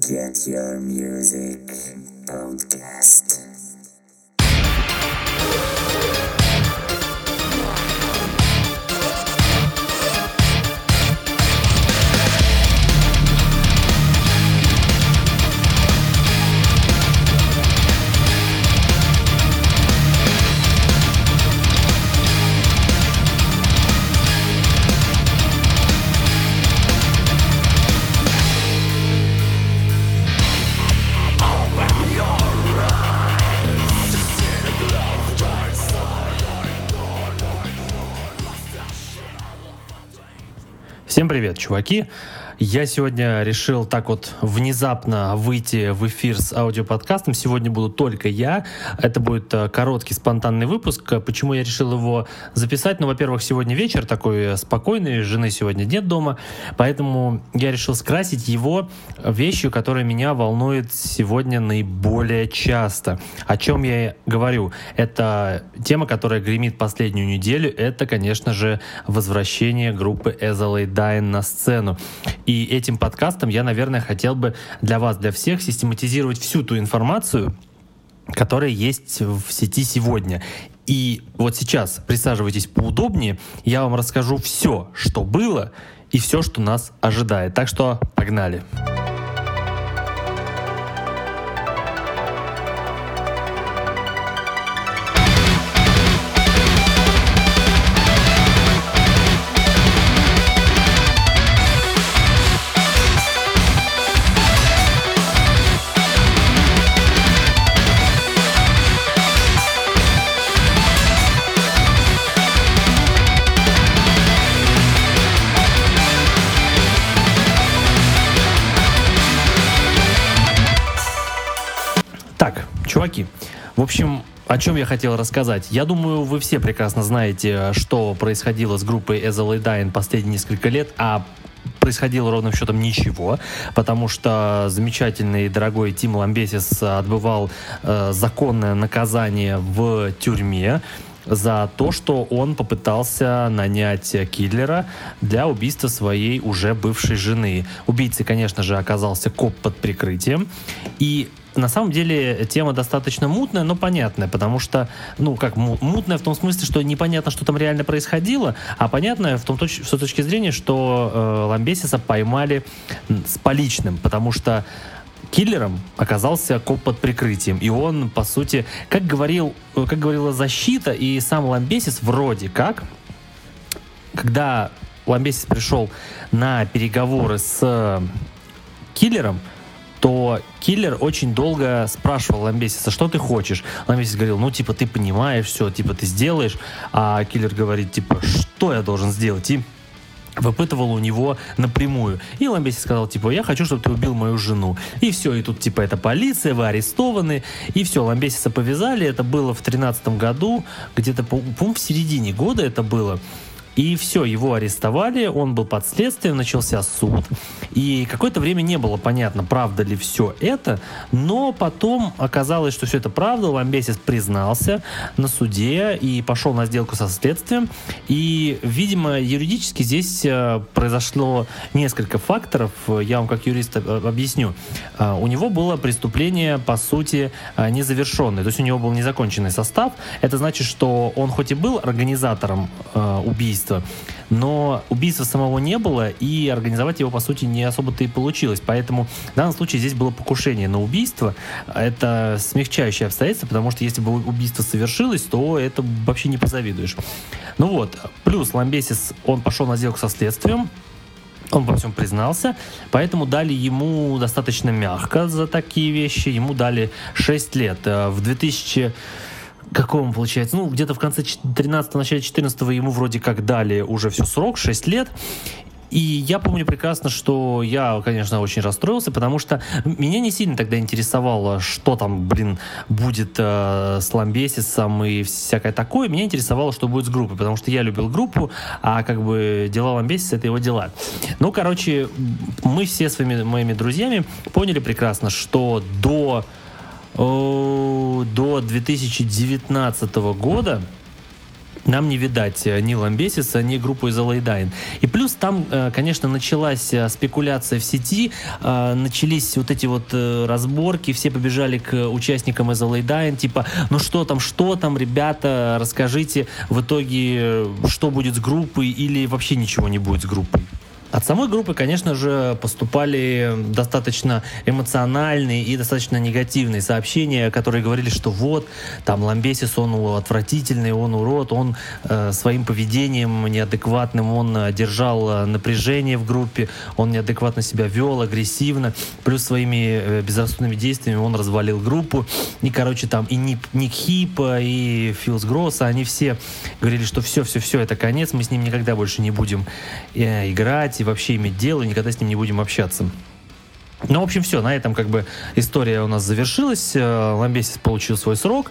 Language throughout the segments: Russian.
Get Your Music Podcast. Чуваки! Я сегодня решил так вот внезапно выйти в эфир с аудиоподкастом. Сегодня буду только я. Это будет э, короткий спонтанный выпуск. Почему я решил его записать? Ну, во-первых, сегодня вечер такой спокойный, жены сегодня нет дома, поэтому я решил скрасить его вещью, которая меня волнует сегодня наиболее часто. О чем я говорю? Это тема, которая гремит последнюю неделю. Это, конечно же, возвращение группы Ezalay Dying на сцену. И этим подкастом я, наверное, хотел бы для вас, для всех систематизировать всю ту информацию, которая есть в сети сегодня. И вот сейчас присаживайтесь поудобнее, я вам расскажу все, что было и все, что нас ожидает. Так что погнали. Погнали. Общем, о чем я хотел рассказать? Я думаю, вы все прекрасно знаете, что происходило с группой Ezra Dying последние несколько лет, а происходило ровным счетом ничего, потому что замечательный дорогой Тим Ламбесис отбывал э, законное наказание в тюрьме за то, что он попытался нанять киллера для убийства своей уже бывшей жены. Убийцей, конечно же, оказался коп под прикрытием. И на самом деле тема достаточно мутная, но понятная, потому что, ну, как мутная в том смысле, что непонятно, что там реально происходило, а понятная в том точ с точки зрения, что э, Ламбесиса поймали с поличным, потому что киллером оказался коп под прикрытием. И он, по сути, как, говорил, как говорила защита, и сам Ламбесис вроде как, когда Ламбесис пришел на переговоры с киллером, то киллер очень долго спрашивал Ламбесиса, что ты хочешь. Ламбесис говорил, ну, типа, ты понимаешь все, типа, ты сделаешь. А киллер говорит, типа, что я должен сделать? И выпытывал у него напрямую. И Ламбесис сказал, типа, я хочу, чтобы ты убил мою жену. И все, и тут, типа, это полиция, вы арестованы. И все, Ламбесиса повязали. Это было в тринадцатом году, где-то, по-моему, в середине года это было. И все, его арестовали, он был под следствием, начался суд. И какое-то время не было понятно, правда ли все это, но потом оказалось, что все это правда. Ламбесис признался на суде и пошел на сделку со следствием. И, видимо, юридически здесь э, произошло несколько факторов. Я вам как юрист э, объясню. Э, у него было преступление, по сути, незавершенное. То есть у него был незаконченный состав. Это значит, что он хоть и был организатором убийства, убийства. Но убийства самого не было, и организовать его, по сути, не особо-то и получилось. Поэтому в данном случае здесь было покушение на убийство. Это смягчающее обстоятельство, потому что если бы убийство совершилось, то это вообще не позавидуешь. Ну вот, плюс Ламбесис, он пошел на сделку со следствием, он во всем признался, поэтому дали ему достаточно мягко за такие вещи. Ему дали 6 лет. Э, в 2000 какому получается? Ну, где-то в конце 13 начале 14 ему вроде как дали уже все срок, 6 лет. И я помню прекрасно, что я, конечно, очень расстроился, потому что меня не сильно тогда интересовало, что там, блин, будет э, с Ламбесисом и всякое такое. Меня интересовало, что будет с группой, потому что я любил группу, а как бы дела Ламбесиса — это его дела. Ну, короче, мы все своими моими друзьями поняли прекрасно, что до до 2019 года нам не видать э, ни Ламбесиса, ни группу из Алайдайн. И плюс там, э, конечно, началась э, спекуляция в сети, начались вот эти вот разборки, все побежали к участникам из Алайдайн, типа, ну что там, что там, ребята, расскажите в итоге, что будет с группой или вообще ничего не будет с группой. От самой группы, конечно же, поступали достаточно эмоциональные и достаточно негативные сообщения, которые говорили, что вот, там Ламбесис, он отвратительный, он урод, он э, своим поведением неадекватным, он держал э, напряжение в группе, он неадекватно себя вел, агрессивно, плюс своими э, безрассудными действиями он развалил группу. И, короче, там и Ник, Ник Хипа, и Филс Гросса, они все говорили, что все-все-все, это конец, мы с ним никогда больше не будем э, играть, вообще иметь дело, никогда с ним не будем общаться. Ну, в общем, все, на этом как бы история у нас завершилась. Э, Ламбесис получил свой срок.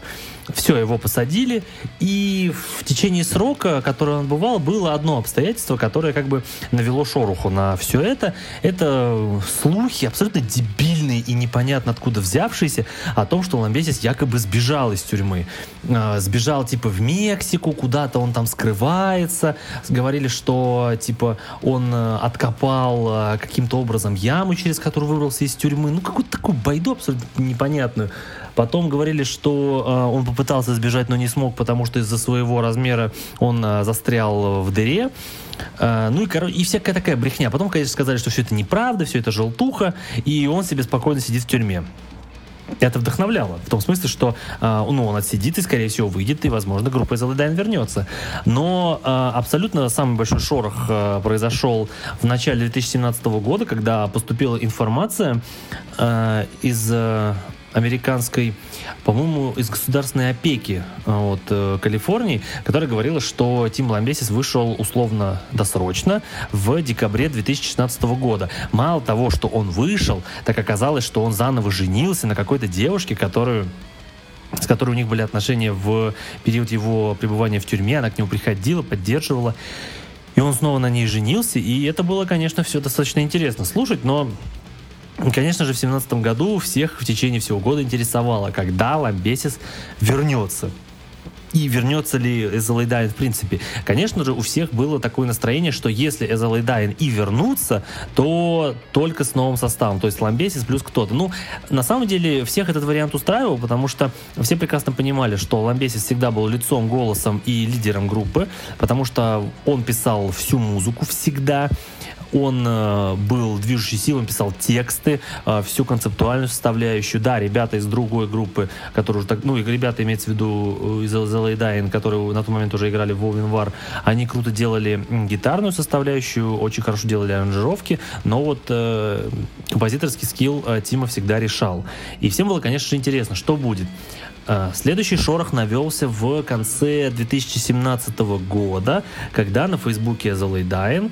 Все, его посадили. И в течение срока, который он бывал, было одно обстоятельство, которое как бы навело шороху на все это. Это слухи, абсолютно дебильные и непонятно откуда взявшиеся, о том, что Ламбесис якобы сбежал из тюрьмы. Э, сбежал типа в Мексику, куда-то он там скрывается. Говорили, что типа он э, откопал каким-то образом яму, через которую выбрался из тюрьмы. Ну, какую-то такую байду абсолютно непонятную. Потом говорили, что э, он попытался сбежать, но не смог, потому что из-за своего размера он э, застрял в дыре. Э, ну и, короче, и всякая такая брехня. Потом, конечно, сказали, что все это неправда, все это желтуха, и он себе спокойно сидит в тюрьме это вдохновляло. В том смысле, что ну, он отсидит и, скорее всего, выйдет, и, возможно, группа из Алладайн вернется. Но абсолютно самый большой шорох произошел в начале 2017 года, когда поступила информация из американской, по-моему, из государственной опеки от э, Калифорнии, которая говорила, что Тим Ламбесис вышел условно досрочно в декабре 2016 года. Мало того, что он вышел, так оказалось, что он заново женился на какой-то девушке, которую с которой у них были отношения в период его пребывания в тюрьме. Она к нему приходила, поддерживала. И он снова на ней женился. И это было, конечно, все достаточно интересно слушать, но Конечно же, в 2017 году всех в течение всего года интересовало, когда Ламбесис вернется. И вернется ли Эзелайдайн в принципе? Конечно же, у всех было такое настроение, что если Эзелайдайн и вернутся, то только с новым составом. То есть Ламбесис плюс кто-то. Ну, на самом деле, всех этот вариант устраивал, потому что все прекрасно понимали, что Ламбесис всегда был лицом, голосом и лидером группы, потому что он писал всю музыку всегда. Он э, был движущей силой, писал тексты, э, всю концептуальную составляющую. Да, ребята из другой группы, которые уже так, ну, и ребята имеется в виду э, из The Dying, которые на тот момент уже играли в Woven War, они круто делали гитарную составляющую, очень хорошо делали аранжировки, но вот э, композиторский скилл э, Тима всегда решал. И всем было, конечно же, интересно, что будет. Следующий шорох навелся в конце 2017 года, когда на фейсбуке The Dying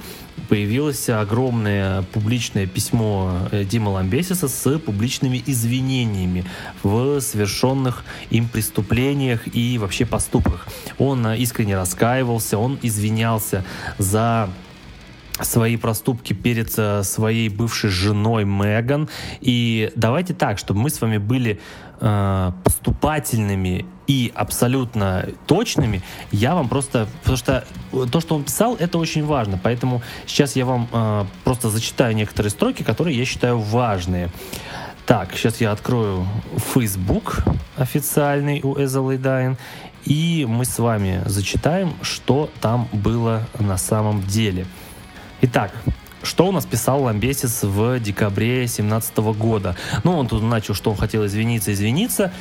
появилось огромное публичное письмо э, Дима Ламбесиса с публичными извинениями в совершенных им преступлениях и вообще поступках. Он э, искренне раскаивался, он извинялся за свои проступки перед э, своей бывшей женой Меган. И давайте так, чтобы мы с вами были э, поступательными и абсолютно точными, я вам просто... Потому что то, что он писал, это очень важно. Поэтому сейчас я вам э, просто зачитаю некоторые строки, которые я считаю важные. Так, сейчас я открою Facebook официальный у Эзелы Дайн, и мы с вами зачитаем, что там было на самом деле. Итак, что у нас писал Ламбесис в декабре 2017 года? Ну, он тут начал, что он хотел извиниться, извиниться.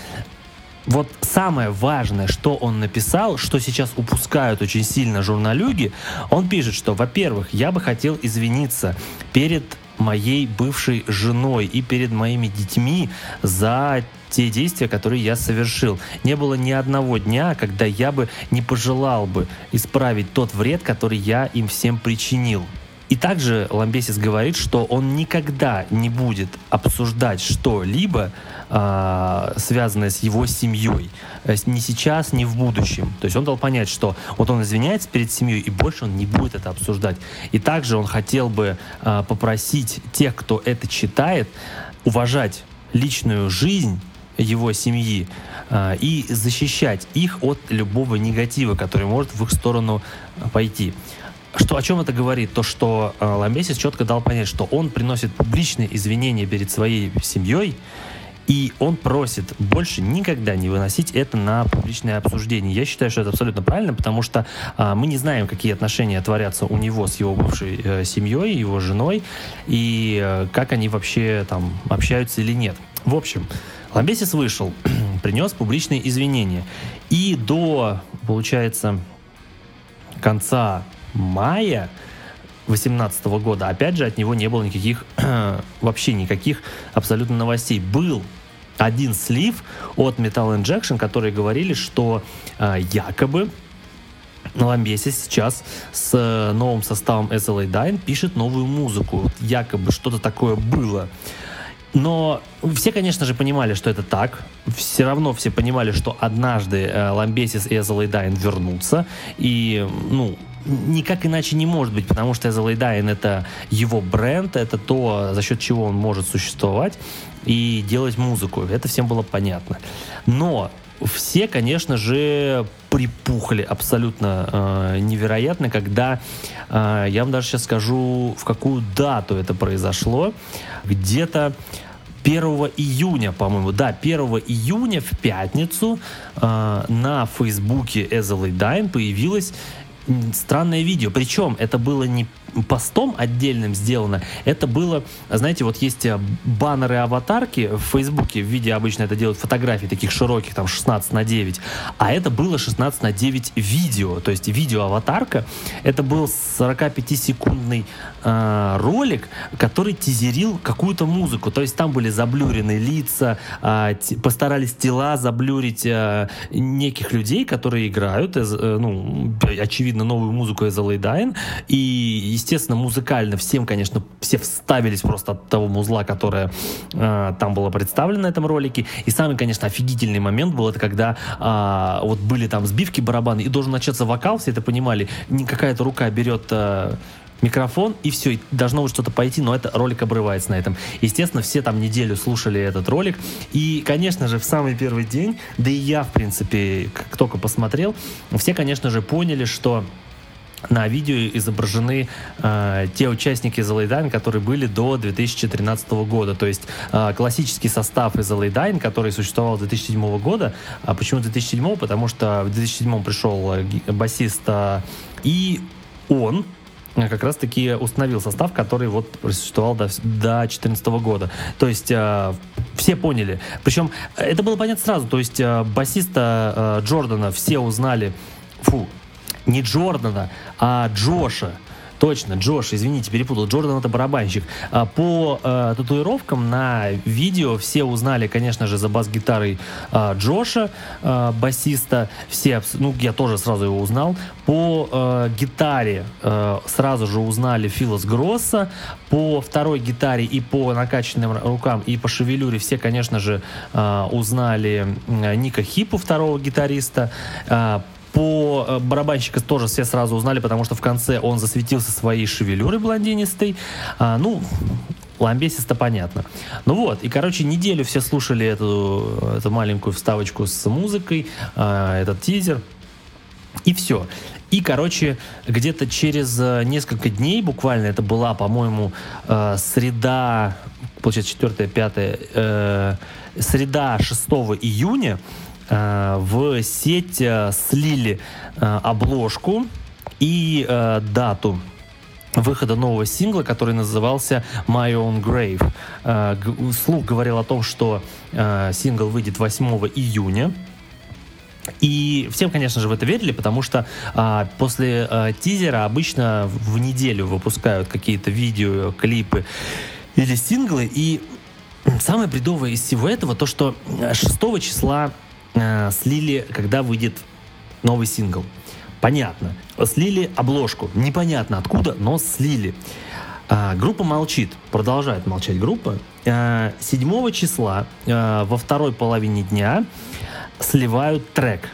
Вот самое важное, что он написал, что сейчас упускают очень сильно журналюги, он пишет, что, во-первых, я бы хотел извиниться перед моей бывшей женой и перед моими детьми за те действия, которые я совершил. Не было ни одного дня, когда я бы не пожелал бы исправить тот вред, который я им всем причинил. И также Ламбесис говорит, что он никогда не будет обсуждать что-либо, э, связанное с его семьей. Э, ни сейчас, ни в будущем. То есть он дал понять, что вот он извиняется перед семьей, и больше он не будет это обсуждать. И также он хотел бы э, попросить тех, кто это читает, уважать личную жизнь его семьи э, и защищать их от любого негатива, который может в их сторону пойти. Что, о чем это говорит? То, что э, Ламбесис четко дал понять, что он приносит публичные извинения перед своей семьей, и он просит больше никогда не выносить это на публичное обсуждение. Я считаю, что это абсолютно правильно, потому что а, мы не знаем, какие отношения творятся у него с его бывшей э, семьей, его женой, и э, как они вообще там общаются или нет. В общем, Ламбесис вышел, принес публичные извинения. И до, получается, конца мая 2018 года, опять же, от него не было никаких, вообще никаких абсолютно новостей. Был один слив от Metal Injection, которые говорили, что э, якобы Ламбесе сейчас с э, новым составом SLA Dyne пишет новую музыку. Якобы что-то такое было. Но все, конечно же, понимали, что это так. Все равно все понимали, что однажды э, Ламбесис и SLA Dyne вернутся. И, ну, никак иначе не может быть, потому что SLA Dyne это его бренд, это то, за счет чего он может существовать и делать музыку. Это всем было понятно. Но все, конечно же, припухли абсолютно э, невероятно, когда, э, я вам даже сейчас скажу, в какую дату это произошло. Где-то 1 июня, по-моему, да, 1 июня в пятницу э, на фейсбуке Эзелы Дайн появилась странное видео. Причем это было не постом отдельным сделано. Это было, знаете, вот есть э, баннеры аватарки в Фейсбуке, в виде обычно это делают фотографии таких широких, там 16 на 9, а это было 16 на 9 видео, то есть видео-аватарка. Это был 45-секундный э, ролик, который тизерил какую-то музыку, то есть там были заблюрены лица, э, постарались тела заблюрить э, неких людей, которые играют, э, ну, очевидно, новую музыку из Dying, и естественно, музыкально всем, конечно, все вставились просто от того музла, которое э, там было представлено на этом ролике. И самый, конечно, офигительный момент был, это когда э, вот были там сбивки барабаны, и должен начаться вокал, все это понимали, не какая-то рука берет... Э, микрофон, и все, должно вот что-то пойти, но это ролик обрывается на этом. Естественно, все там неделю слушали этот ролик, и, конечно же, в самый первый день, да и я, в принципе, как только посмотрел, все, конечно же, поняли, что на видео изображены э, те участники The Late которые были до 2013 года. То есть э, классический состав из The Late который существовал с 2007 года. А почему 2007? Потому что в 2007 пришел э, басист, э, и он как раз таки установил состав, который вот существовал до 2014 года. То есть э, все поняли. Причем это было понятно сразу. То есть э, басиста э, Джордана все узнали, фу, не Джордана, а Джоша. Точно, Джош, извините, перепутал. Джордан это барабанщик. А, по э, татуировкам на видео все узнали, конечно же, за бас-гитарой э, Джоша, э, басиста. Все, ну, я тоже сразу его узнал. По э, гитаре э, сразу же узнали Филос Гросса. По второй гитаре и по накачанным рукам, и по шевелюре все, конечно же, э, узнали Ника Хипу, второго гитариста. Э, по э, барабанщика тоже все сразу узнали, потому что в конце он засветился своей шевелюрой блондинистой. А, ну, Ламбесис-то понятно. Ну вот, и, короче, неделю все слушали эту, эту маленькую вставочку с музыкой, э, этот тизер, и все. И, короче, где-то через э, несколько дней, буквально, это была, по-моему, э, среда, получается, 4 5 э, среда 6 июня, в сеть э, слили э, обложку и дату выхода нового сингла, который назывался My Own Grave. Слух говорил о том, что сингл выйдет 8 июня. И всем, конечно же, в это верили, потому что а, после а, тизера обычно в неделю выпускают какие-то видео, клипы или синглы. И самое бредовое из всего этого то, что 6 числа э, слили, когда выйдет новый сингл. Понятно. Слили обложку. Непонятно откуда, но слили. А, группа молчит, продолжает молчать группа. А, 7 числа а, во второй половине дня сливают трек.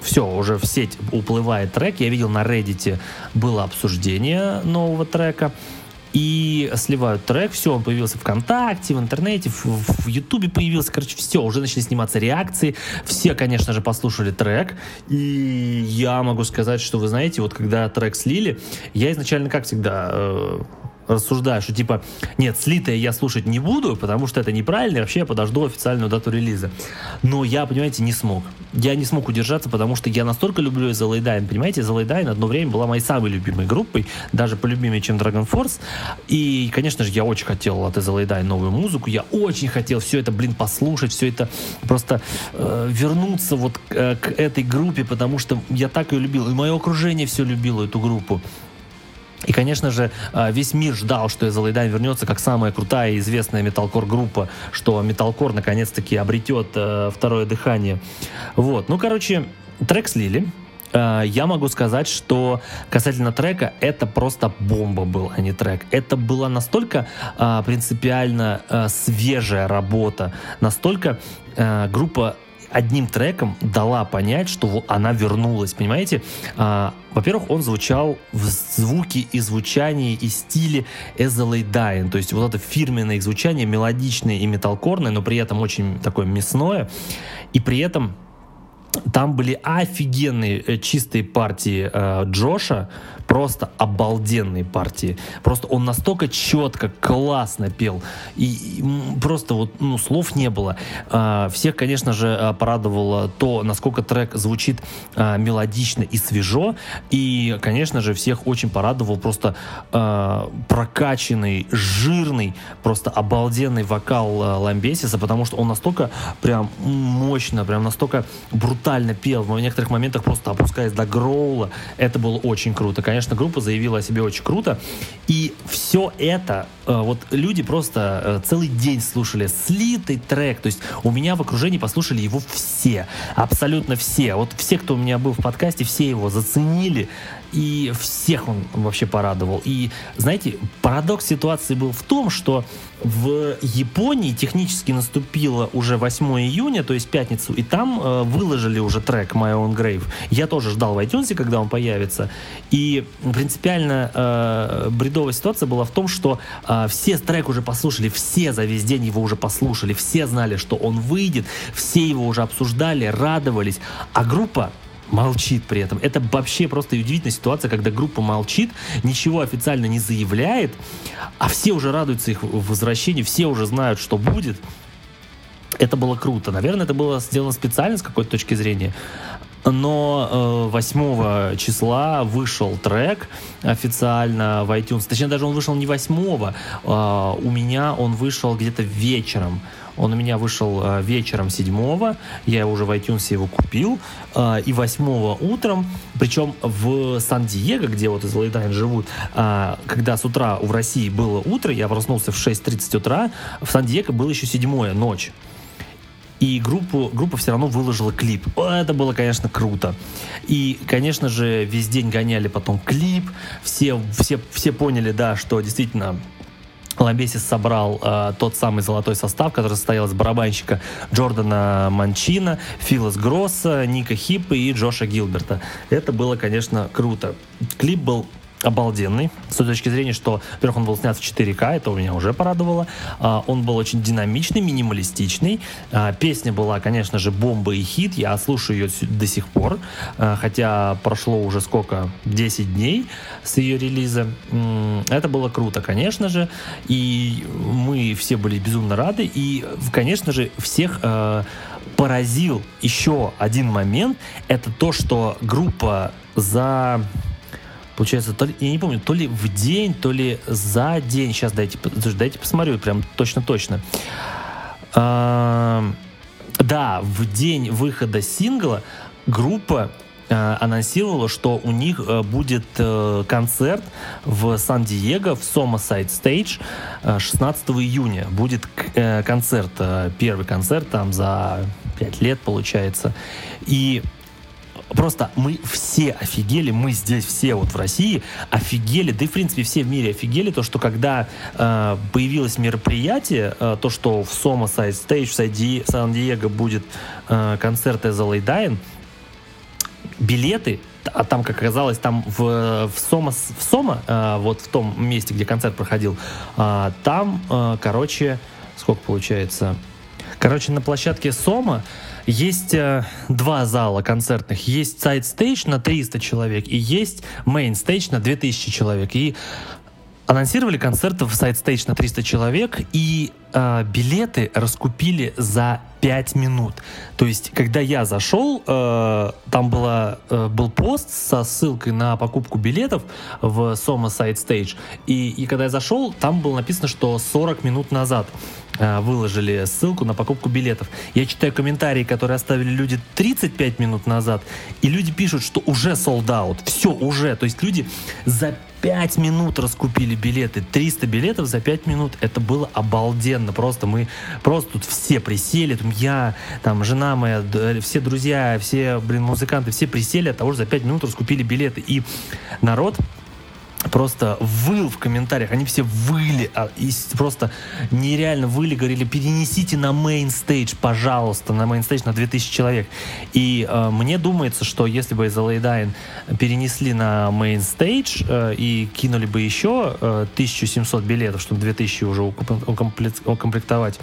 Все, уже в сеть уплывает трек. Я видел на Reddit было обсуждение нового трека. И сливают трек, все, он появился ВКонтакте, в интернете, в, в Ютубе появился, короче, все, уже начали сниматься реакции, все, конечно же, послушали трек, и я могу сказать, что вы знаете, вот когда трек слили, я изначально, как всегда, э, рассуждаю, что типа, нет, слитое я слушать не буду, потому что это неправильно, и вообще я подожду официальную дату релиза. Но я, понимаете, не смог. Я не смог удержаться, потому что я настолько люблю The Lay понимаете, The Lay одно время была моей самой любимой группой, даже полюбимее, чем Dragon Force. И, конечно же, я очень хотел от The Lay новую музыку, я очень хотел все это, блин, послушать, все это просто э, вернуться вот э, к этой группе, потому что я так ее любил, и мое окружение все любило эту группу. И, конечно же, а, весь мир ждал, что Эзелайдайн вернется как самая крутая и известная металкор-группа, что металкор наконец-таки обретет э, второе дыхание. Вот. Ну, короче, трек слили. Э, я могу сказать, что касательно трека, это просто бомба был, а не трек. Это была настолько э, принципиально э, свежая работа, настолько группа одним треком дала понять, что она вернулась, понимаете? А, во-первых, он звучал в звуке и звучании и стиле Эзелей Дайн, то есть вот это фирменное звучание, мелодичное и металкорное, но при этом очень такое мясное, и при этом там были офигенные э, чистые партии э, Джоша, просто обалденные партии. Просто он настолько четко, классно пел. И, и просто вот, ну, слов не было. Э, всех, конечно же, э, порадовало то, насколько трек звучит э, мелодично и свежо. И, конечно же, всех очень порадовал просто э, прокачанный, жирный, просто обалденный вокал э, Ламбесиса, потому что он настолько прям мощно, прям настолько брутально пел, в некоторых моментах просто опускаясь до гроула. Это было очень круто. Конечно, группа заявила о себе очень круто. И все это, э, вот люди просто э, целый день слушали слитый трек. То есть у меня в окружении послушали его все. Абсолютно все. Вот все, кто у меня был в подкасте, все его заценили. И всех он вообще порадовал. И, знаете, парадокс ситуации был в том, что в Японии технически наступило уже 8 июня, то есть пятницу, и там э, выложили уже трек My Own Grave. Я тоже ждал в iTunes, когда он появится. И принципиально э, бредовая ситуация была в том, что э, все трек уже послушали, все за весь день его уже послушали, все знали, что он выйдет, все его уже обсуждали, радовались, а группа молчит при этом. Это вообще просто удивительная ситуация, когда группа молчит, ничего официально не заявляет, а все уже радуются их возвращению, все уже знают, что будет. Это было круто. Наверное, это было сделано специально с какой-то точки зрения. Но э, 8 числа вышел трек официально в iTunes. Точнее, даже он вышел не 8, э, у меня он вышел где-то вечером. Он у меня вышел э, вечером 7 я уже в iTunes его купил, э, и 8 утром, причем в Сан-Диего, где вот As I Lay Dying живут, э, когда с утра в России было утро, я проснулся в 6.30 утра, в Сан-Диего было еще седьмое ночь. И группу, группа все равно выложила клип. Это было, конечно, круто. И, конечно же, весь день гоняли потом клип. Все, все, все поняли, да, что действительно Ламбесис собрал э, тот самый золотой состав, который состоял из барабанщика Джордана Манчина, Филос Гросса, Ника Хиппа и Джоша Гилберта. Это было, конечно, круто. Клип был обалденный, с той точки зрения, что, во-первых, он был снят в 4К, это у меня уже порадовало. А, он был очень динамичный, минималистичный. А, песня была, конечно же, бомба и хит. Я слушаю ее до сих пор, а, хотя прошло уже сколько? 10 дней с ее релиза. Это было круто, конечно же. И мы все были безумно рады. И, конечно же, всех поразил еще один момент. Это то, что группа за Получается, то ли, я не помню, то ли в день, то ли за день. Сейчас дайте, дайте посмотрю, прям точно-точно. А, да, в день выхода сингла группа э, анонсировала, что у них э, будет э, концерт в Сан-Диего в Сома Сайт Стейдж 16 июня. Будет концерт, первый концерт там за 5 лет получается. И просто мы все офигели, мы здесь все вот в России офигели, да и в принципе все в мире офигели, то, что когда э, появилось мероприятие, э, то, что в Сома Side Stage в Сан-Диего будет э, концерт As Dying, билеты, а там, как оказалось, там в, в SOMA, в SOMA э, вот в том месте, где концерт проходил, э, там, э, короче, сколько получается? Короче, на площадке SOMA есть э, два зала концертных. Есть side stage на 300 человек и есть main stage на 2000 человек. И анонсировали концерт в side stage на 300 человек, и э, билеты раскупили за 5 минут. То есть, когда я зашел, э, там была, э, был пост со ссылкой на покупку билетов в Soma Side Stage. И, и когда я зашел, там было написано, что 40 минут назад выложили ссылку на покупку билетов. Я читаю комментарии, которые оставили люди 35 минут назад, и люди пишут, что уже sold out. Все, уже. То есть люди за 5 минут раскупили билеты. 300 билетов за 5 минут. Это было обалденно. Просто мы просто тут все присели. Там я, там жена моя, все друзья, все, блин, музыканты, все присели от того, что за 5 минут раскупили билеты. И народ просто выл в комментариях, они все выли, а, просто нереально выли, говорили, перенесите на main stage, пожалуйста, на main stage на 2000 человек. И э, мне думается, что если бы из Dying перенесли на stage э, и кинули бы еще э, 1700 билетов, чтобы 2000 уже укомплектовать,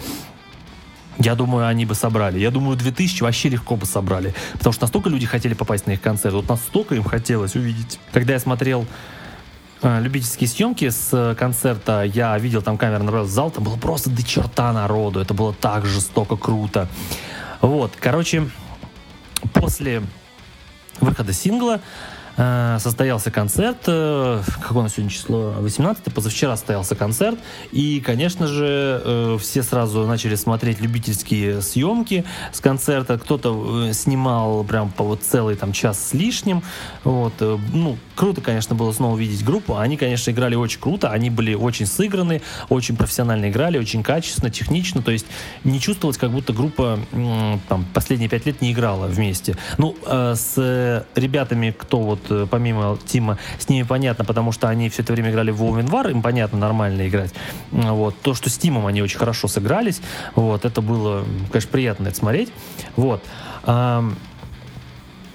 я думаю, они бы собрали. Я думаю, 2000 вообще легко бы собрали. Потому что настолько люди хотели попасть на их концерт. Вот настолько им хотелось увидеть. Когда я смотрел любительские съемки с э, концерта. Я видел там камеру на зал, там было просто до черта народу. Это было так жестоко круто. Вот, короче, после выхода сингла состоялся концерт, э, какое у нас сегодня число? 18 позавчера состоялся концерт, и, конечно же, э, все сразу начали смотреть любительские съемки с концерта, кто-то снимал прям по вот целый там час с лишним, вот, ну, круто, конечно, было снова увидеть группу, они, конечно, играли очень круто, они были очень сыграны, очень профессионально играли, очень качественно, технично, то есть не чувствовалось, как будто группа там последние пять лет не играла вместе. Ну, с ребятами, кто вот Э, помимо Тима, с ними понятно, потому что они все это время играли в WoW War, им понятно нормально играть. Вот. То, что с Тимом они очень хорошо сыгрались, вот, это было, конечно, приятно это смотреть. Вот.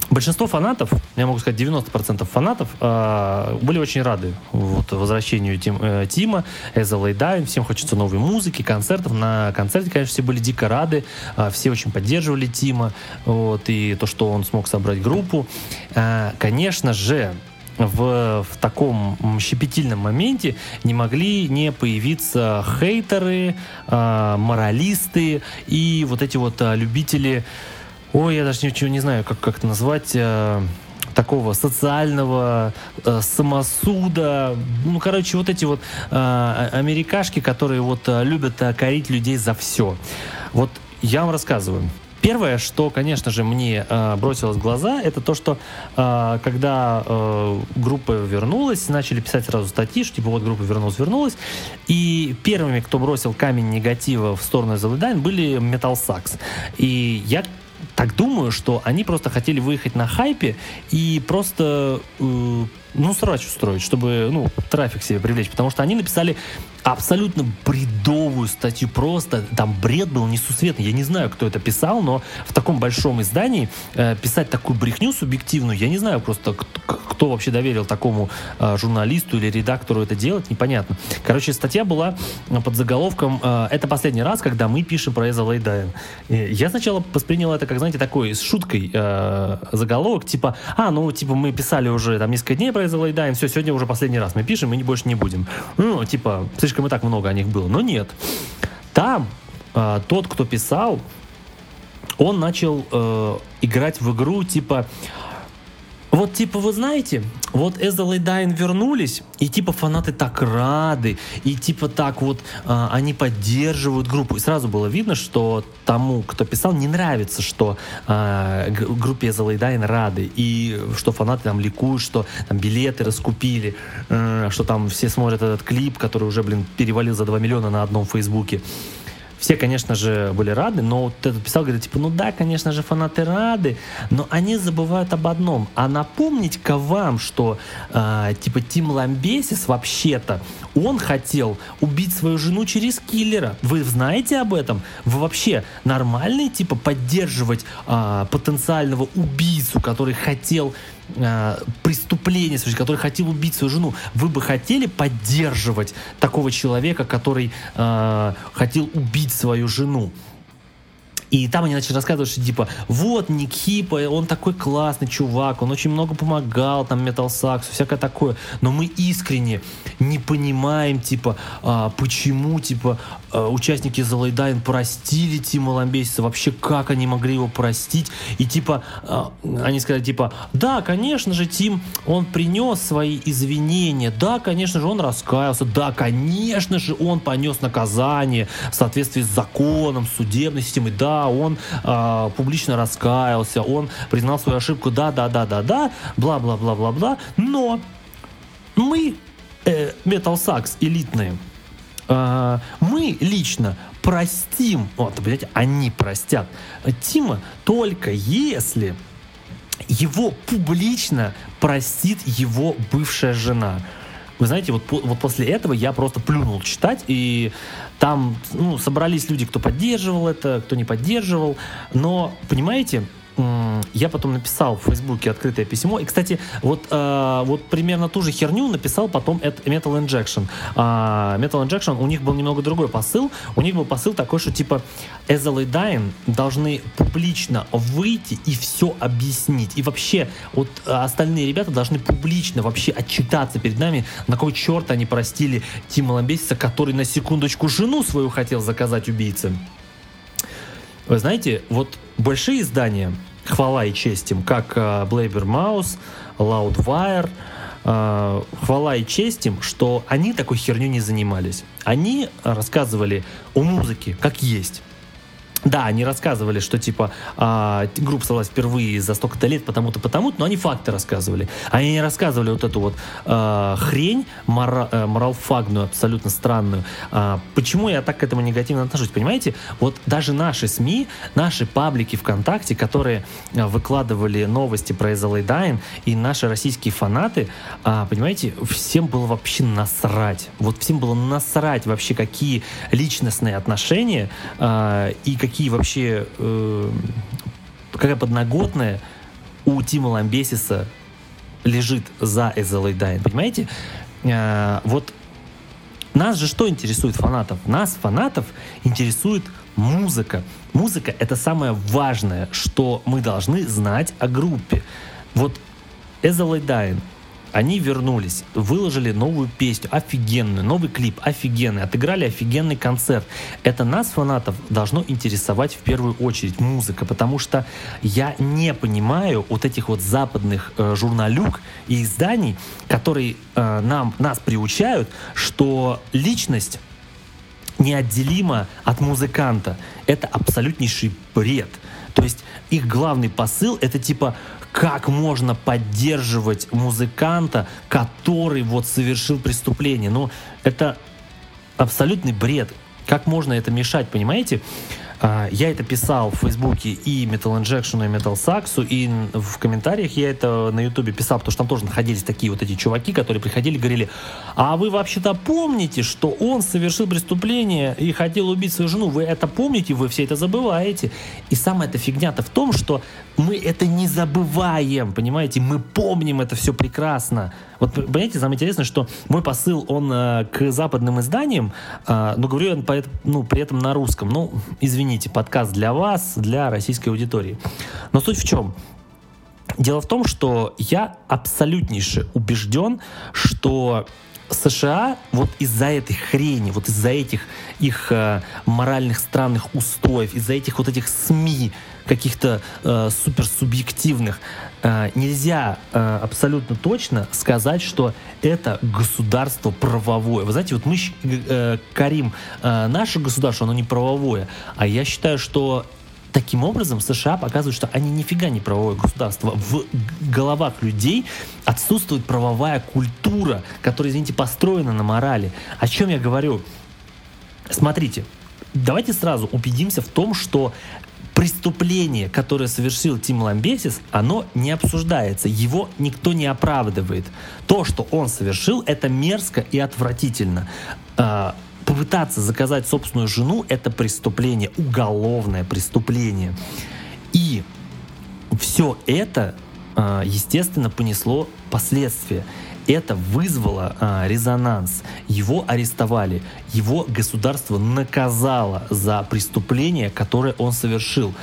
Большинство фанатов, я могу сказать 90% фанатов, э, были очень рады вот, возвращению Тим, э, Тима, As a Down, всем хочется новой музыки, концертов. На концерте, конечно, все были дико рады, э, все очень поддерживали Тима, вот, и то, что он смог собрать группу. Э, конечно же, в, в таком щепетильном моменте не могли не появиться хейтеры, э, моралисты и вот эти вот э, любители ой, я даже ничего не знаю, как, как это назвать, э, такого социального э, самосуда. Ну, короче, вот эти вот э, америкашки, которые вот э, любят э, корить людей за все. Вот я вам рассказываю. Первое, что, конечно же, мне э, бросилось в глаза, это то, что э, когда э, группа вернулась, начали писать сразу статьи, что типа вот группа вернулась, вернулась, и первыми, кто бросил камень негатива в сторону The были Metal Sax. И я так думаю, что они просто хотели выехать на хайпе и просто э, ну, срач устроить, чтобы, ну, трафик себе привлечь, потому что они написали абсолютно бредовую статью, просто там бред был несусветный. Я не знаю, кто это писал, но в таком большом издании э, писать такую брехню субъективную, я не знаю просто, кто, вообще доверил такому э, журналисту или редактору это делать, непонятно. Короче, статья была под заголовком э, «Это последний раз, когда мы пишем про As I Lay Dying». Я сначала воспринял это, как, знаете, такой с шуткой э, заголовок, типа, а, ну, типа, мы писали уже там несколько дней про As I Lay Dying, все, сегодня уже последний раз мы пишем, мы не больше не будем. Ну, типа, слишком и так много о них было. Но нет. Там э, тот, кто писал, он начал э, играть в игру типа вот, типа, вы знаете, вот Эзел и Дайн вернулись, и, типа, фанаты так рады, и, типа, так вот э, они поддерживают группу. И сразу было видно, что тому, кто писал, не нравится, что э, группе Эзел и Дайн рады, и что фанаты там ликуют, что там билеты раскупили, э, что там все смотрят этот клип, который уже, блин, перевалил за 2 миллиона на одном фейсбуке. Все, конечно же, были рады, но вот этот писал, говорит, типа, ну да, конечно же, фанаты рады, но они забывают об одном. А напомнить-ка вам, что, э, типа, Тим Ламбесис вообще-то, он хотел убить свою жену через киллера. Вы знаете об этом? Вы вообще нормальный, типа, поддерживать э, потенциального убийцу, который хотел э, преступление который хотел убить свою жену, вы бы хотели поддерживать такого человека, который э, хотел убить свою жену? И там они начали рассказывать, что типа, вот Ник Хипа, он такой классный чувак, он очень много помогал, там, Метал Саксу, всякое такое. Но мы искренне не понимаем, типа, а, почему, типа, участники The Dying простили Тима Ламбесиса, вообще как они могли его простить. И типа, а, они сказали, типа, да, конечно же, Тим, он принес свои извинения, да, конечно же, он раскаялся, да, конечно же, он понес наказание в соответствии с законом, судебной системой, да, он э, публично раскаялся, он признал свою ошибку, да, да, да, да, да, бла, бла, бла, бла, бла. Но мы, э, Metal Sax элитные, э, мы лично простим, вот, понимаете, они простят Тима только если его публично простит его бывшая жена. Вы знаете, вот, вот после этого я просто плюнул читать, и там ну, собрались люди, кто поддерживал это, кто не поддерживал. Но, понимаете, я потом написал в Фейсбуке открытое письмо. И, кстати, вот, э, вот примерно ту же херню написал потом Metal Injection. А, Metal Injection, у них был немного другой посыл. У них был посыл такой, что типа Ezra Dying должны публично выйти и все объяснить. И вообще, вот остальные ребята должны публично вообще отчитаться перед нами, на кой черт они простили Тима Ламбесиса, который на секундочку жену свою хотел заказать убийцам. Вы знаете, вот большие издания, хвала и честь им, как uh, Blabber Mouse, Loudwire, uh, хвала и честь им, что они такой херню не занимались. Они рассказывали о музыке как есть. Да, они рассказывали, что типа э, группа создалась впервые за столько-то лет, потому-то, потому-то, но они факты рассказывали. Они не рассказывали вот эту вот э, хрень мора, э, моралфагную, абсолютно странную. Э, почему я так к этому негативно отношусь? Понимаете, вот даже наши СМИ, наши паблики ВКонтакте, которые э, выкладывали новости про Эзелай Дайн, и наши российские фанаты, э, понимаете, всем было вообще насрать. Вот всем было насрать вообще, какие личностные отношения э, и какие какие вообще, э, какая подноготная у Тима Ламбесиса лежит за SLA Dying, понимаете? Э, вот нас же что интересует фанатов? Нас, фанатов, интересует музыка. Музыка — это самое важное, что мы должны знать о группе. Вот SLA Dying — они вернулись, выложили новую песню, офигенную, новый клип, офигенный, отыграли офигенный концерт. Это нас, фанатов, должно интересовать в первую очередь музыка, потому что я не понимаю вот этих вот западных э, журналюк и изданий, которые э, нам, нас приучают, что личность неотделима от музыканта. Это абсолютнейший бред. То есть их главный посыл это типа как можно поддерживать музыканта, который вот совершил преступление. Ну, это абсолютный бред. Как можно это мешать, понимаете? А, я это писал в Фейсбуке и Metal Injection, и Metal Sax, и в комментариях я это на Ютубе писал, потому что там тоже находились такие вот эти чуваки, которые приходили и говорили, а вы вообще-то помните, что он совершил преступление и хотел убить свою жену? Вы это помните, вы все это забываете. И самая эта фигня-то в том, что мы это не забываем, понимаете? Мы помним это все прекрасно. Вот, понимаете, самое интересное, что мой посыл, он э, к западным изданиям, э, но говорю я по, ну, при этом на русском. Ну, извините, подкаст для вас, для российской аудитории. Но суть в чем? Дело в том, что я абсолютнейше убежден, что США вот из-за этой хрени, вот из-за этих их э, моральных странных устоев, из-за этих вот этих СМИ каких-то э, суперсубъективных, нельзя э, абсолютно точно сказать, что это государство правовое. Вы знаете, вот мы э, корим э, наше государство, оно не правовое, а я считаю, что Таким образом, США показывают, что они нифига не правовое государство. В головах людей отсутствует правовая культура, которая, извините, построена на морали. О чем я говорю? Смотрите, давайте сразу убедимся в том, что преступление, которое совершил Тим Ламбесис, оно не обсуждается, его никто не оправдывает. То, что он совершил, это мерзко и отвратительно. А, попытаться заказать собственную жену — это преступление, уголовное преступление. И все это, а, естественно, понесло последствия это вызвало а, резонанс. Его арестовали, его государство наказало за преступление, которое он совершил.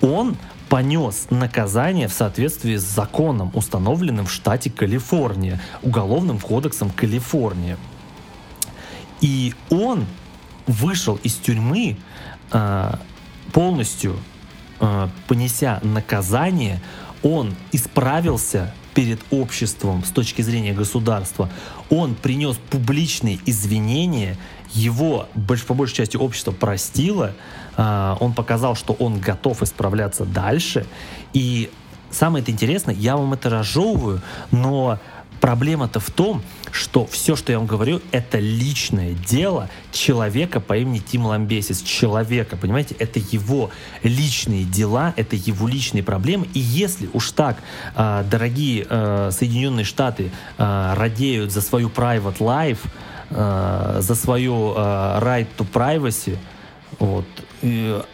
Он понес наказание в соответствии с законом, установленным в штате Калифорния, уголовным кодексом Калифорния. И он вышел из тюрьмы а, полностью а, понеся наказание, он исправился перед обществом с точки зрения государства, он принес публичные извинения, его по большей части общество простило, а, он показал, что он готов исправляться дальше. И самое это интересное, я вам это разжевываю, но Проблема-то в том, что все, что я вам говорю, это личное дело человека по имени Тим Ламбесис. Человека, понимаете? Это его личные дела, это его личные проблемы. И если уж так э, дорогие э, Соединенные Штаты э, радеют за свою private life, за свою right to privacy, вот,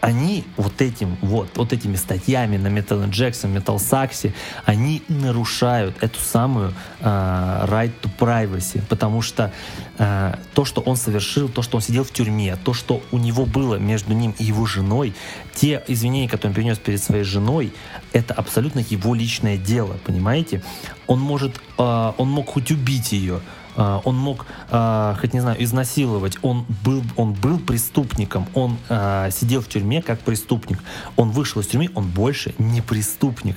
они вот этим вот, вот этими статьями на Metal Jackson, Metal Saxy, они нарушают эту самую uh, right to privacy, потому что uh, то, что он совершил, то, что он сидел в тюрьме, то, что у него было между ним и его женой, те извинения, которые он принес перед своей женой, это абсолютно его личное дело, понимаете? Он может, uh, он мог хоть убить ее, а, он мог, а, хоть не знаю, изнасиловать, он был, он был преступником, он а, сидел в тюрьме как преступник, он вышел из тюрьмы, он больше не преступник.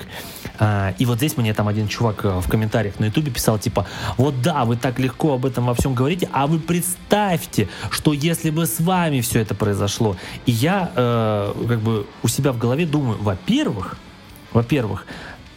И вот здесь мне там один чувак в комментариях на ютубе писал, типа, вот да, вы так легко об этом во всем говорите, а вы представьте, что если бы с вами все это произошло. И я как бы у себя в голове думаю, во-первых, во-первых,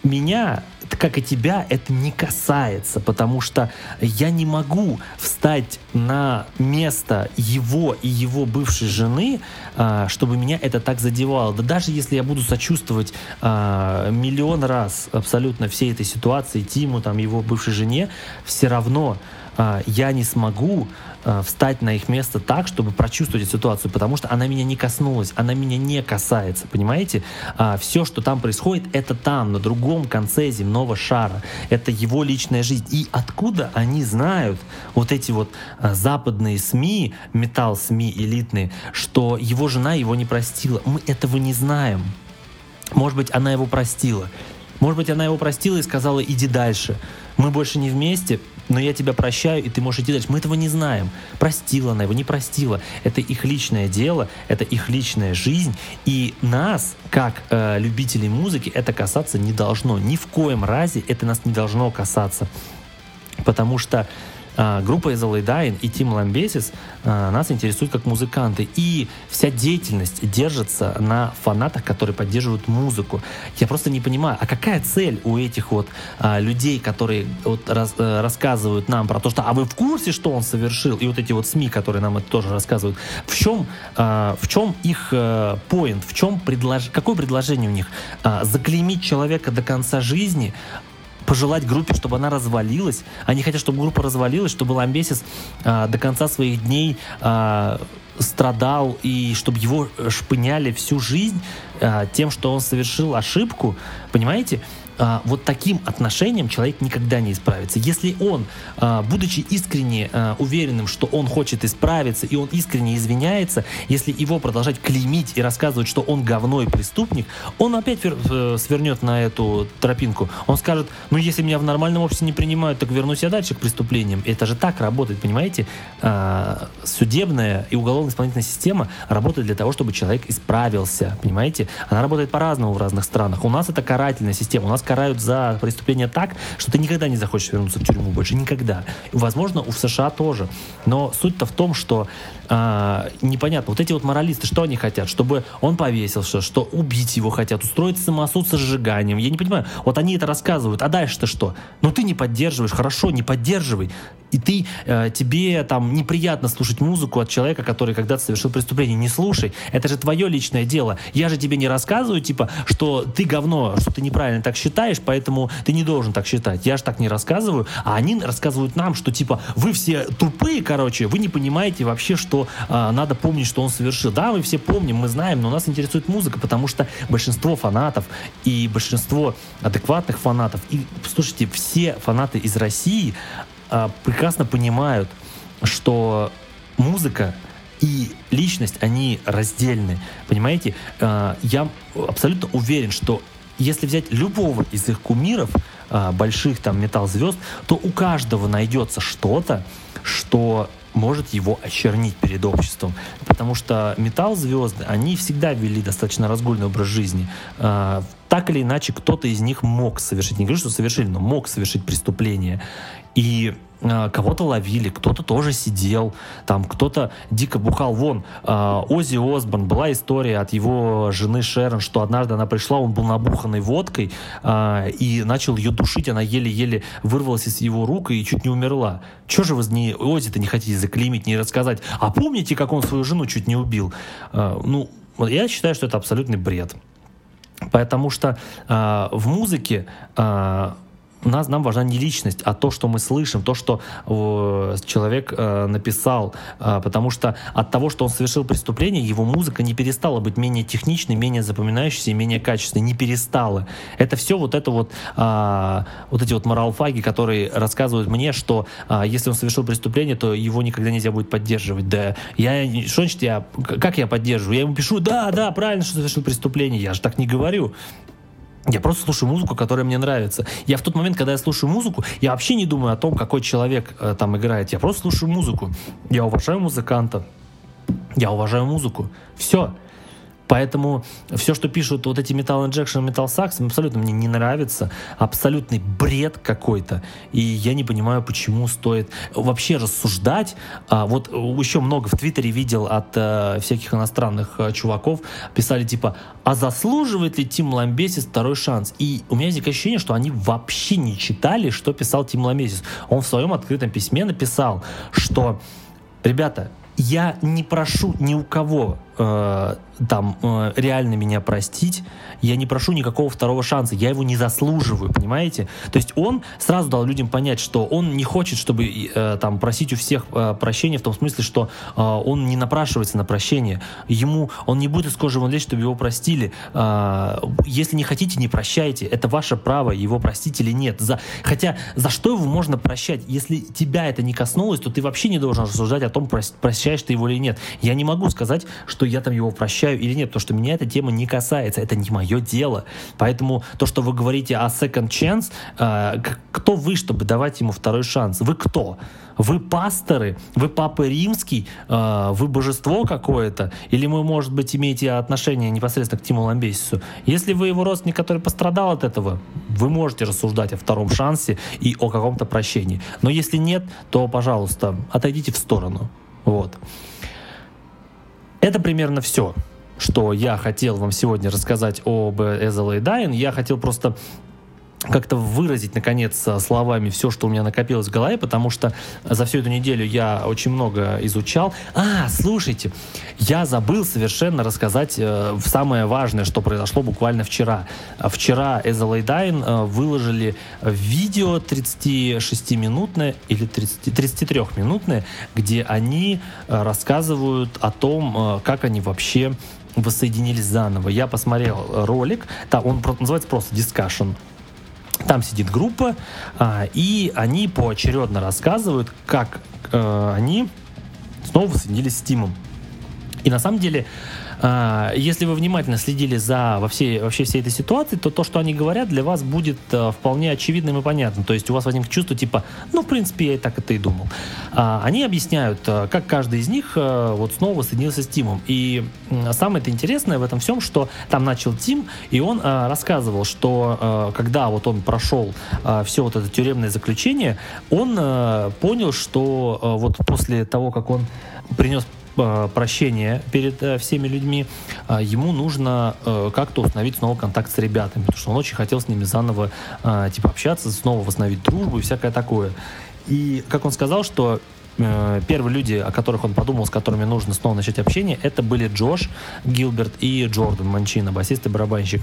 меня как и тебя, это не касается, потому что я не могу встать на место его и его бывшей жены, а, чтобы меня это так задевало. Да даже если я буду сочувствовать а, миллион раз абсолютно всей этой ситуации, Тиму, там, его бывшей жене, все равно а, я не смогу а, встать на их место так, чтобы прочувствовать ситуацию, потому что она меня не коснулась, она меня не касается, понимаете? А, все, что там происходит, это там, на другом конце земного шара. Это его личная жизнь. И откуда они знают, вот эти вот западные СМИ, металл СМИ элитные, что его жена его не простила? Мы этого не знаем. Может быть, она его простила. Может быть, она его простила и сказала, иди дальше. Мы больше не вместе, но я тебя прощаю, и ты можешь идти дальше. Мы этого не знаем. Простила она его, не простила. Это их личное дело, это их личная жизнь. И нас, как э, любителей музыки, это касаться не должно. Ни в коем разе это нас не должно касаться. Потому что группа Изолай Дайн и Тим Ламбесис а, нас интересуют как музыканты. И вся деятельность держится на фанатах, которые поддерживают музыку. Я просто не понимаю, а какая цель у этих вот а, людей, которые вот раз, а, рассказывают нам про то, что а вы в курсе, что он совершил? И вот эти вот СМИ, которые нам это тоже рассказывают. В чем, а, в чем их поинт? в чем предлож... какое предложение у них? А, заклеймить человека до конца жизни, пожелать группе, чтобы она развалилась. Они хотят, чтобы группа развалилась, чтобы Ламбесис а, до конца своих дней а, страдал и чтобы его шпыняли всю жизнь а, тем, что он совершил ошибку. Понимаете? А, вот таким отношением человек никогда не исправится. Если он, а, будучи искренне а, уверенным, что он хочет исправиться, и он искренне извиняется, если его продолжать клеймить и рассказывать, что он говно и преступник, он опять э, свернет на эту тропинку. Он скажет, ну если меня в нормальном обществе не принимают, так вернусь я дальше к преступлениям. Это же так работает, понимаете? Судебная и уголовно-исполнительная система работает для того, чтобы человек исправился, понимаете? Она работает по-разному в разных странах. У нас это карательная система, у нас карают за преступление так, что ты никогда не захочешь вернуться в тюрьму больше, никогда. Возможно, у США тоже. Но суть-то в том, что а, непонятно, вот эти вот моралисты, что они хотят? Чтобы он повесился, что убить его хотят, устроить самосуд с сжиганием. Я не понимаю. Вот они это рассказывают, а дальше-то что? Ну ты не поддерживаешь, хорошо, не поддерживай и ты, э, тебе там неприятно слушать музыку от человека, который когда-то совершил преступление. Не слушай, это же твое личное дело. Я же тебе не рассказываю, типа, что ты говно, что ты неправильно так считаешь, поэтому ты не должен так считать. Я же так не рассказываю, а они рассказывают нам, что типа, вы все тупые, короче, вы не понимаете вообще, что э, надо помнить, что он совершил. Да, мы все помним, мы знаем, но нас интересует музыка, потому что большинство фанатов и большинство адекватных фанатов, и, слушайте, все фанаты из России, прекрасно понимают, что музыка и личность, они раздельны. Понимаете? А, я абсолютно уверен, что если взять любого из их кумиров, а, больших там металл-звезд, то у каждого найдется что-то, что может его очернить перед обществом. Потому что металл-звезды, они всегда вели достаточно разгульный образ жизни. Так или иначе, кто-то из них мог совершить, не говорю, что совершили, но мог совершить преступление. И кого-то ловили, кто-то тоже сидел, там кто-то дико бухал. Вон, э, Ози Осборн, была история от его жены Шерон, что однажды она пришла, он был набуханной водкой э, и начал ее душить, она еле-еле вырвалась из его рук и чуть не умерла. Чего же вы не Ози-то не хотите заклеймить, не рассказать? А помните, как он свою жену чуть не убил? Ну, я считаю, что это абсолютный бред. Потому что э, в музыке э, нас, нам важна не личность, а то, что мы слышим, то, что э, человек э, написал. Э, потому что от того, что он совершил преступление, его музыка не перестала быть менее техничной, менее запоминающейся и менее качественной. Не перестала. Это все вот это вот, э, вот эти вот моралфаги, которые рассказывают мне, что э, если он совершил преступление, то его никогда нельзя будет поддерживать. Да, я, что значит я, как я поддерживаю? Я ему пишу, да, да, правильно, что совершил преступление. Я же так не говорю. Я просто слушаю музыку, которая мне нравится. Я в тот момент, когда я слушаю музыку, я вообще не думаю о том, какой человек э, там играет. Я просто слушаю музыку. Я уважаю музыканта. Я уважаю музыку. Все. Поэтому все, что пишут вот эти Metal Injection, Metal Sax, абсолютно мне не нравится. Абсолютный бред какой-то. И я не понимаю, почему стоит вообще рассуждать. А, вот еще много в Твиттере видел от а, всяких иностранных а, чуваков. Писали типа, а заслуживает ли Тим Ламбесис второй шанс? И у меня есть ощущение, что они вообще не читали, что писал Тим Ламбесис. Он в своем открытом письме написал, что, ребята, я не прошу ни у кого э, там э, реально меня простить, я не прошу никакого второго шанса, я его не заслуживаю, понимаете? То есть он сразу дал людям понять, что он не хочет, чтобы э, там просить у всех э, прощения в том смысле, что э, он не напрашивается на прощение, ему он не будет из кожи вон лезть, чтобы его простили. Э, если не хотите, не прощайте, это ваше право, его простить или нет. За, хотя за что его можно прощать? Если тебя это не коснулось, то ты вообще не должен рассуждать о том, прощаешь ты его или нет. Я не могу сказать, что я там его прощаю или нет, потому что меня эта тема не касается, это не мое дело. Поэтому то, что вы говорите о second chance, э, кто вы, чтобы давать ему второй шанс? Вы кто? Вы пасторы? Вы папа римский? Э, вы божество какое-то? Или вы, может быть, имеете отношение непосредственно к Тиму Ламбесису? Если вы его родственник, который пострадал от этого, вы можете рассуждать о втором шансе и о каком-то прощении. Но если нет, то, пожалуйста, отойдите в сторону. Вот. Это примерно все, что я хотел вам сегодня рассказать об Эзеле Дайн. Я хотел просто как-то выразить, наконец, словами все, что у меня накопилось в голове, потому что за всю эту неделю я очень много изучал. А, слушайте, я забыл совершенно рассказать э, самое важное, что произошло буквально вчера. Вчера Эзелайдайн э, выложили видео 36-минутное или 30, 33-минутное, где они э, рассказывают о том, э, как они вообще воссоединились заново. Я посмотрел ролик, да, он называется просто Discussion там сидит группа, а, и они поочередно рассказывают, как а, они снова соединились с Тимом. И на самом деле если вы внимательно следили за во всей, вообще всей этой ситуации, то то, что они говорят, для вас будет а, вполне очевидным и понятным. То есть у вас возникнет чувство типа, ну, в принципе, я и так это и думал. А, они объясняют, как каждый из них вот снова соединился с Тимом. И самое это интересное в этом всем, что там начал Тим, и он рассказывал, что когда вот он прошел все вот это тюремное заключение, он понял, что вот после того, как он принес Э, прощения перед э, всеми людьми, э, ему нужно как-то установить снова контакт с ребятами, потому что он очень хотел с ними заново типа общаться, снова восстановить дружбу и всякое такое. И как он сказал, что э, первые люди, о которых он подумал, с которыми нужно снова начать общение, это были Джош Гилберт и Джордан Манчина, басист и барабанщик.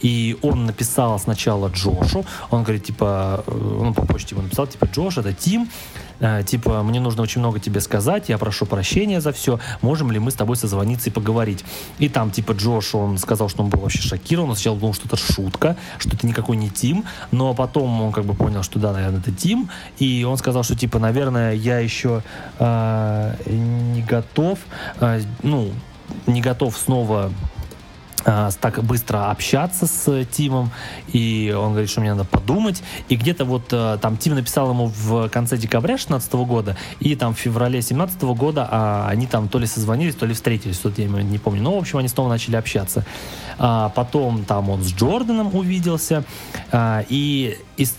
И он написал сначала Джошу, он говорит, типа, э, ну, по почте ему написал, типа, Джош, это Тим, э, типа, мне нужно очень много тебе сказать, я прошу прощения за все, можем ли мы с тобой созвониться и поговорить. И там, типа, Джош, он сказал, что он был вообще шокирован, он сначала думал, что это шутка, что это никакой не Тим, но потом он как бы понял, что да, наверное, это Тим, и он сказал, что, типа, наверное, я еще э, не готов, э, ну, не готов снова так быстро общаться с Тимом, и он говорит, что мне надо подумать. И где-то вот а, там Тим написал ему в конце декабря 2016 года, и там в феврале 2017 года а, они там то ли созвонились, то ли встретились, тут я не помню. Но, в общем, они снова начали общаться. А, потом там он с Джорданом увиделся, а, и из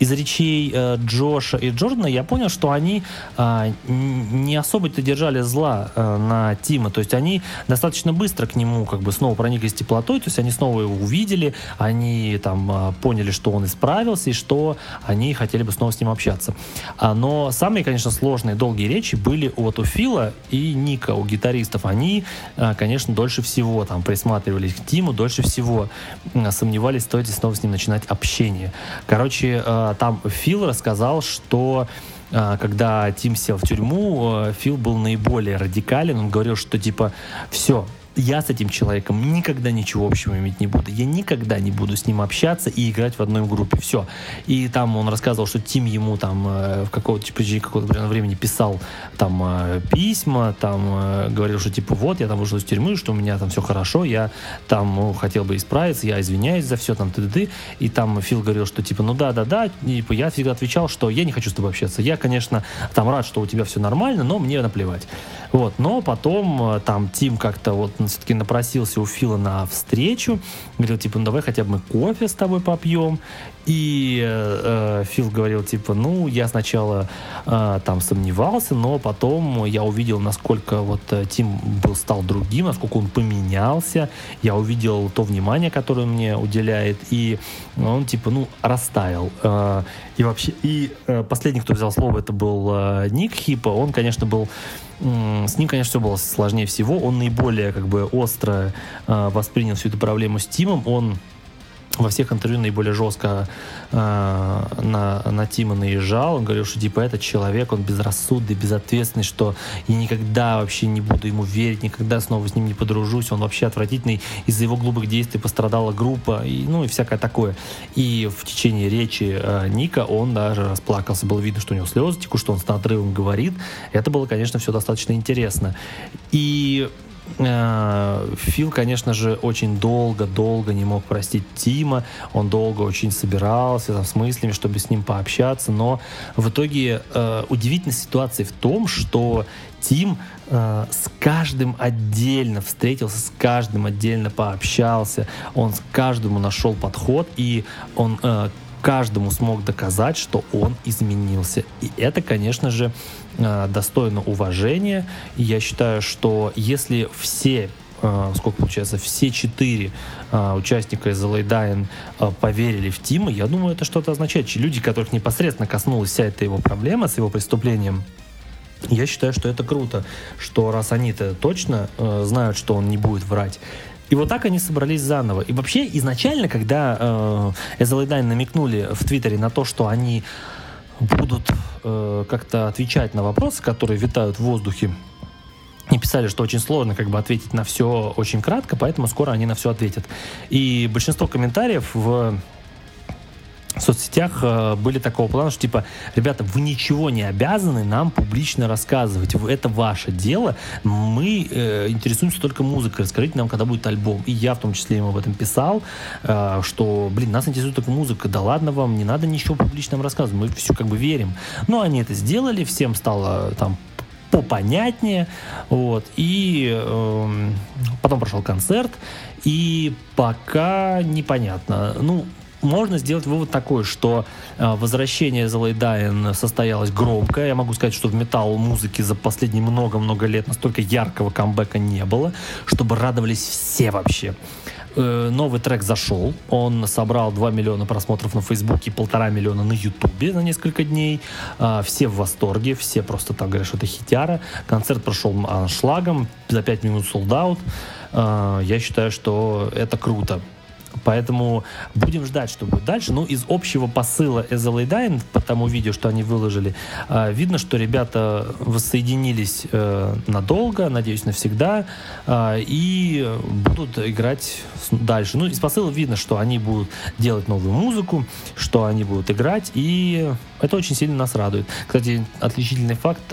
из речей э, Джоша и Джордана я понял, что они э, не особо-то держали зла э, на Тима. То есть они достаточно быстро к нему как бы снова прониклись теплотой, то есть они снова его увидели, они там э, поняли, что он исправился и что они хотели бы снова с ним общаться. А, но самые, конечно, сложные, долгие речи были вот у Фила и Ника, у гитаристов. Они, э, конечно, дольше всего там присматривались к Тиму, дольше всего э, сомневались, стоит ли снова с ним начинать общение. Короче, э, там Фил рассказал, что а, когда Тим сел в тюрьму, э, Фил был наиболее радикален. Он говорил, что типа все, я с этим человеком никогда ничего общего иметь не буду. Я никогда не буду с ним общаться и играть в одной группе. Все. И там он рассказывал, что Тим ему там э, в какого-то типа, какого-то времени писал там э, письма, там э, говорил, что типа вот, я там вышел из тюрьмы, что у меня там все хорошо, я там ну, хотел бы исправиться, я извиняюсь за все, там, ты И там Фил говорил, что типа, ну да, да, да. И типа, я всегда отвечал, что я не хочу с тобой общаться. Я, конечно, там рад, что у тебя все нормально, но мне наплевать. Вот. Но потом там Тим как-то вот все-таки напросился у Фила на встречу. Говорил, типа, ну давай хотя бы мы кофе с тобой попьем. И э, Фил говорил, типа, ну, я сначала э, там сомневался, но потом я увидел, насколько вот э, Тим был, стал другим, насколько он поменялся. Я увидел то внимание, которое он мне уделяет, и он, типа, ну, растаял. Э, и вообще, и э, последний, кто взял слово, это был э, Ник Хипа. Он, конечно, был с ним, конечно, все было сложнее всего. Он наиболее как бы остро э, воспринял всю эту проблему с Тимом. Он во всех интервью наиболее жестко э, на, на Тима наезжал. Он говорил, что типа этот человек, он безрассудный, безответственный, что я никогда вообще не буду ему верить, никогда снова с ним не подружусь. Он вообще отвратительный. Из-за его глупых действий пострадала группа, и, ну и всякое такое. И в течение речи э, Ника он даже расплакался. Было видно, что у него слезы текут, что он с надрывом говорит. Это было, конечно, все достаточно интересно. И Фил, конечно же, очень долго-долго не мог простить Тима. Он долго очень собирался там, с мыслями, чтобы с ним пообщаться. Но в итоге э, удивительная ситуация в том, что Тим э, с каждым отдельно встретился, с каждым отдельно пообщался. Он с каждому нашел подход, и он э, каждому смог доказать, что он изменился. И это, конечно же, э, достойно уважения. И я считаю, что если все э, сколько получается, все четыре uh, участника из LA Dying uh, поверили в Тима, я думаю, это что-то означает. Люди, которых непосредственно коснулась вся эта его проблема с его преступлением, я считаю, что это круто, что раз они-то точно uh, знают, что он не будет врать, и вот так они собрались заново. И вообще изначально, когда э, SLA намекнули в Твиттере на то, что они будут э, как-то отвечать на вопросы, которые витают в воздухе, и писали, что очень сложно как бы ответить на все очень кратко, поэтому скоро они на все ответят. И большинство комментариев в в соцсетях э, были такого плана, что типа, ребята, вы ничего не обязаны нам публично рассказывать. Это ваше дело. Мы э, интересуемся только музыкой. Расскажите нам, когда будет альбом. И я в том числе им об этом писал, э, что, блин, нас интересует только музыка. Да ладно вам, не надо ничего публично нам рассказывать. Мы все как бы верим. Но они это сделали, всем стало там попонятнее, вот, и э, потом прошел концерт, и пока непонятно, ну, можно сделать вывод такой, что э, возвращение The Dying состоялось громко. Я могу сказать, что в металл-музыке за последние много-много лет настолько яркого камбэка не было, чтобы радовались все вообще. Э, новый трек зашел, он собрал 2 миллиона просмотров на Фейсбуке, полтора миллиона на Ютубе за несколько дней. Э, все в восторге, все просто там говорят, что это хитяра. Концерт прошел аншлагом, за 5 минут солдат. Э, я считаю, что это круто. Поэтому будем ждать, что будет дальше. Ну, из общего посыла SLA Dying, по тому видео, что они выложили, э, видно, что ребята воссоединились э, надолго, надеюсь, навсегда, э, и будут играть дальше. Ну, из посыла видно, что они будут делать новую музыку, что они будут играть, и это очень сильно нас радует. Кстати, отличительный факт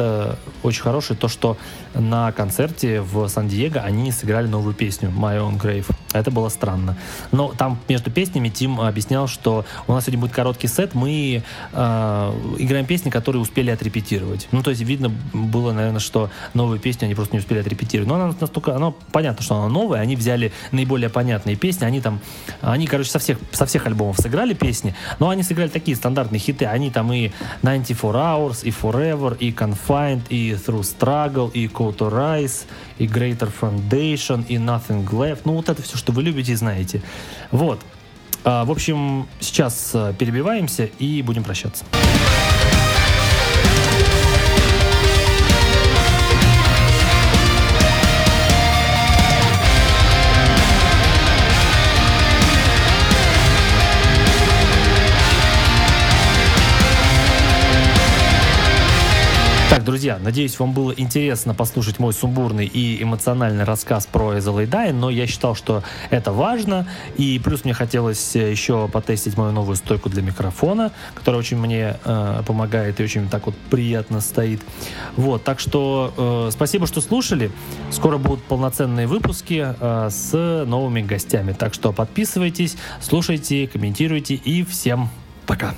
очень хороший, то, что на концерте в Сан-Диего они сыграли новую песню «My Own Grave». Это было странно. Но там между песнями Тим объяснял, что у нас сегодня будет короткий сет, мы э, играем песни, которые успели отрепетировать. Ну, то есть видно было, наверное, что новую песню они просто не успели отрепетировать. Но она настолько, она понятно, что она новая, они взяли наиболее понятные песни, они там, они, короче, со всех, со всех альбомов сыграли песни, но они сыграли такие стандартные хиты, они там и 94 Hours, и Forever, и Confined, и Through Struggle, и Code to Rise, и Greater Foundation, и Nothing Left. Ну, вот это все, что вы любите и знаете. Вот. А, в общем, сейчас а, перебиваемся и будем прощаться. Так, друзья, надеюсь, вам было интересно послушать мой сумбурный и эмоциональный рассказ про Эзелайдай, но я считал, что это важно, и плюс мне хотелось еще потестить мою новую стойку для микрофона, которая очень мне э, помогает и очень так вот приятно стоит. Вот, так что э, спасибо, что слушали. Скоро будут полноценные выпуски э, с новыми гостями, так что подписывайтесь, слушайте, комментируйте и всем пока.